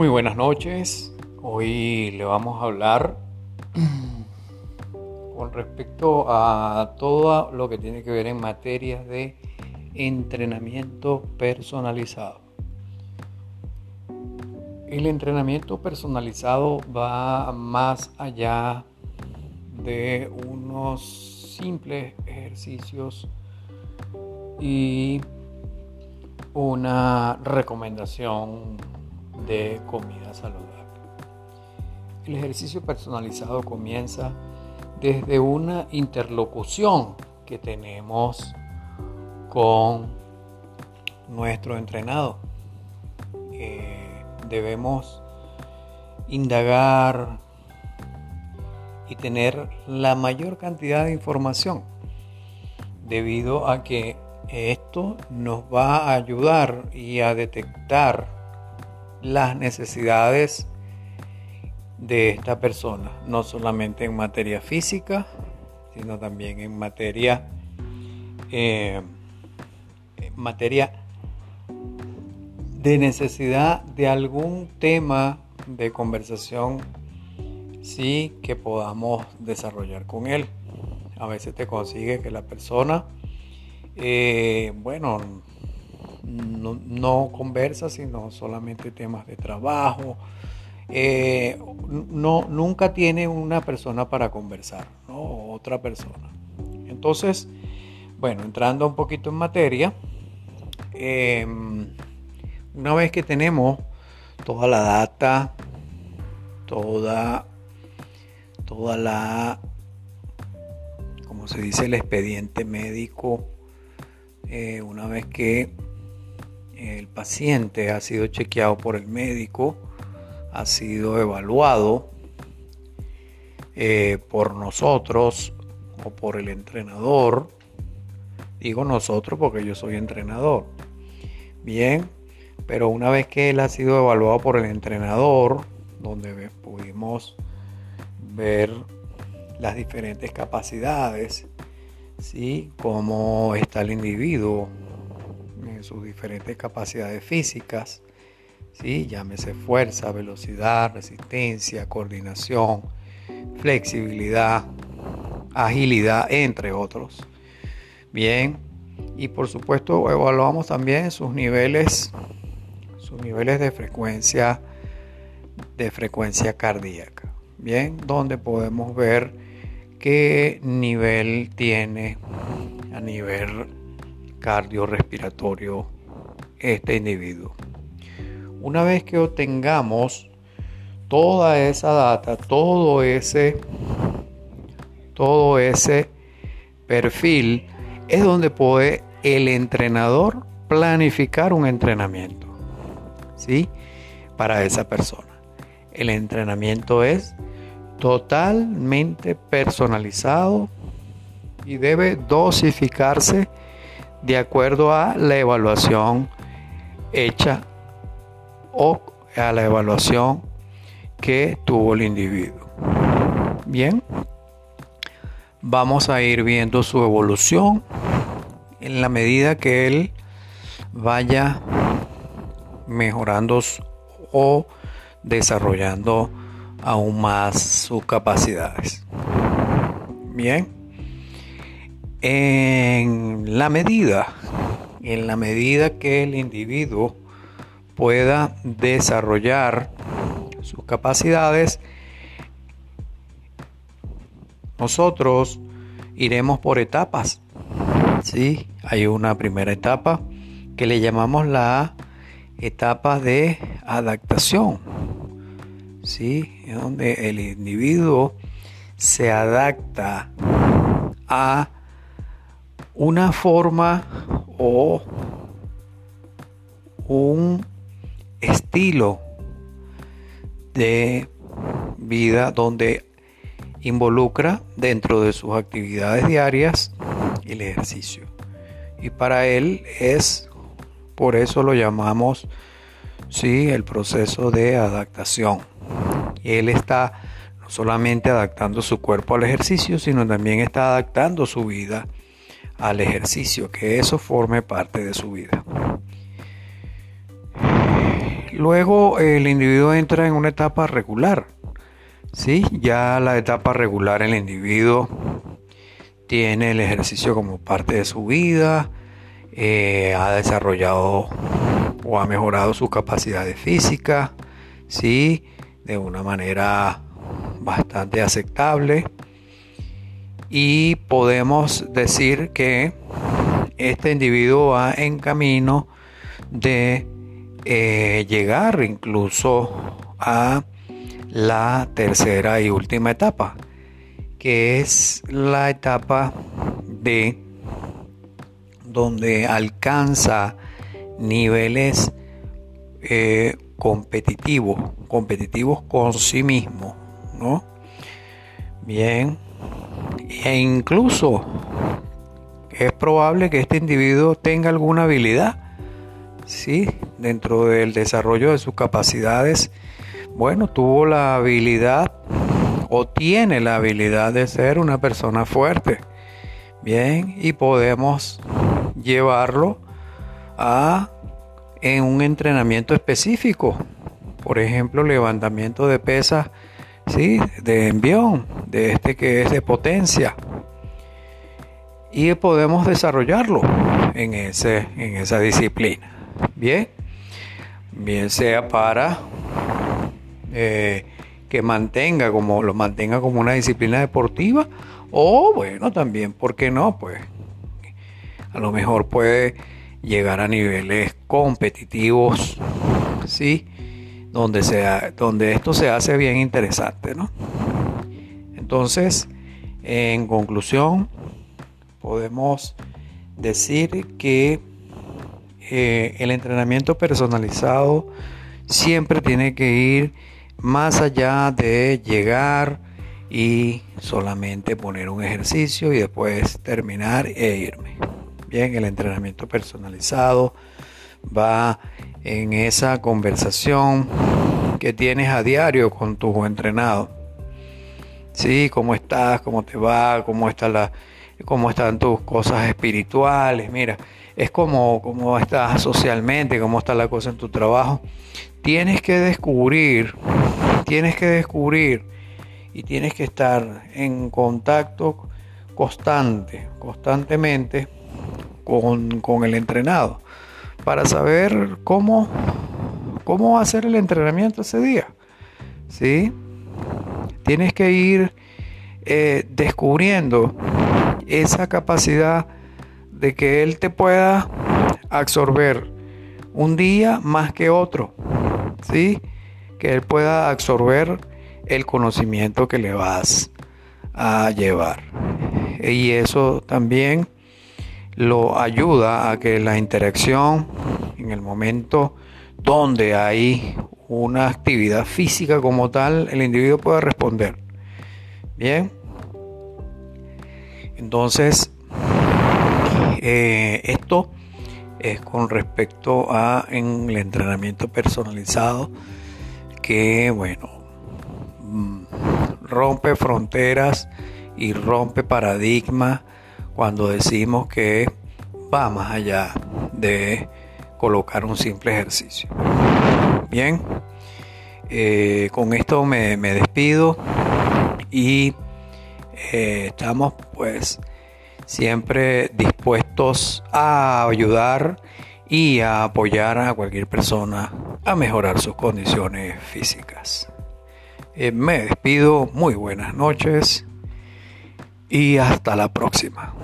Muy buenas noches. Hoy le vamos a hablar con respecto a todo lo que tiene que ver en materia de entrenamiento personalizado. El entrenamiento personalizado va más allá de unos simples ejercicios y una recomendación de comida saludable. El ejercicio personalizado comienza desde una interlocución que tenemos con nuestro entrenado. Eh, debemos indagar y tener la mayor cantidad de información debido a que esto nos va a ayudar y a detectar las necesidades de esta persona, no solamente en materia física, sino también en materia, eh, en materia de necesidad de algún tema de conversación sí que podamos desarrollar con él. A veces te consigue que la persona eh, bueno, no, conversa, sino solamente temas de trabajo. Eh, no, nunca tiene una persona para conversar, ¿no? otra persona. Entonces, bueno, entrando un poquito en materia, em, una vez que tenemos toda la data, toda, toda la, como se dice, el expediente médico, eh, una vez que el paciente ha sido chequeado por el médico, ha sido evaluado eh, por nosotros o por el entrenador. Digo nosotros porque yo soy entrenador. Bien, pero una vez que él ha sido evaluado por el entrenador, donde pudimos ver las diferentes capacidades ¿sí? cómo está el individuo en sus diferentes capacidades físicas, ¿sí? llámese fuerza, velocidad, resistencia, coordinación, flexibilidad, agilidad, entre otros. Bien, y por supuesto evaluamos también sus niveles, sus niveles de frecuencia, de frecuencia cardíaca. Bien, donde podemos ver qué nivel tiene a nivel cardiorrespiratorio este individuo. Una vez que obtengamos toda esa data, todo ese, todo ese perfil, es donde puede el entrenador planificar un entrenamiento, ¿sí? Para esa persona. El entrenamiento es totalmente personalizado y debe dosificarse de acuerdo a la evaluación hecha o a la evaluación que tuvo el individuo. Bien, vamos a ir viendo su evolución en la medida que él vaya mejorando o desarrollando aún más sus capacidades. Bien, en la medida, en la medida que el individuo pueda desarrollar sus capacidades, nosotros iremos por etapas. ¿sí? Hay una primera etapa que le llamamos la etapa de adaptación ¿sí? Es donde el individuo se adapta a una forma o un estilo de vida donde involucra dentro de sus actividades diarias el ejercicio. Y para él es, por eso lo llamamos, sí, el proceso de adaptación. Él está no solamente adaptando su cuerpo al ejercicio, sino también está adaptando su vida al ejercicio, que eso forme parte de su vida. luego el individuo entra en una etapa regular. ¿sí? Ya la etapa regular el individuo tiene el ejercicio como parte de su vida, eh, ha desarrollado o ha mejorado su capacidad física, ¿sí? de una manera bastante aceptable. Y podemos decir que este individuo va en camino de eh, llegar incluso a la tercera y última etapa, que es la etapa de donde alcanza niveles eh, competitivos, competitivos con sí mismo, ¿no? Bien, e incluso es probable que este individuo tenga alguna habilidad, ¿sí? Dentro del desarrollo de sus capacidades, bueno, tuvo la habilidad o tiene la habilidad de ser una persona fuerte, bien, y podemos llevarlo a en un entrenamiento específico, por ejemplo, levantamiento de pesas, ¿sí? de envión, de este que es de potencia, y podemos desarrollarlo en, ese, en esa disciplina. Bien, bien sea para eh, que mantenga como lo mantenga como una disciplina deportiva o bueno también, ¿por qué no? Pues a lo mejor puede llegar a niveles competitivos, ¿sí? Donde, sea, donde esto se hace bien interesante, ¿no? Entonces, en conclusión, podemos decir que eh, el entrenamiento personalizado siempre tiene que ir más allá de llegar y solamente poner un ejercicio y después terminar e irme. Bien, el entrenamiento personalizado va en esa conversación que tienes a diario con tu entrenado. Sí, cómo estás, cómo te va, cómo está la, cómo están tus cosas espirituales, mira, es como cómo estás socialmente, cómo está la cosa en tu trabajo. Tienes que descubrir, tienes que descubrir y tienes que estar en contacto constante, constantemente con, con el entrenado para saber cómo, cómo va a ser el entrenamiento ese día. ¿Sí? Tienes que ir eh, descubriendo esa capacidad de que Él te pueda absorber un día más que otro, ¿sí? Que Él pueda absorber el conocimiento que le vas a llevar. Y eso también lo ayuda a que la interacción en el momento donde hay una actividad física como tal, el individuo pueda responder. Bien. Entonces, eh, esto es con respecto a en el entrenamiento personalizado que, bueno, mm, rompe fronteras y rompe paradigmas cuando decimos que va más allá de colocar un simple ejercicio. Bien, eh, con esto me despido y eh, estamos pues siempre dispuestos a ayudar y a apoyar a cualquier persona a mejorar sus condiciones físicas. Eh, me despido, muy buenas noches y hasta la próxima.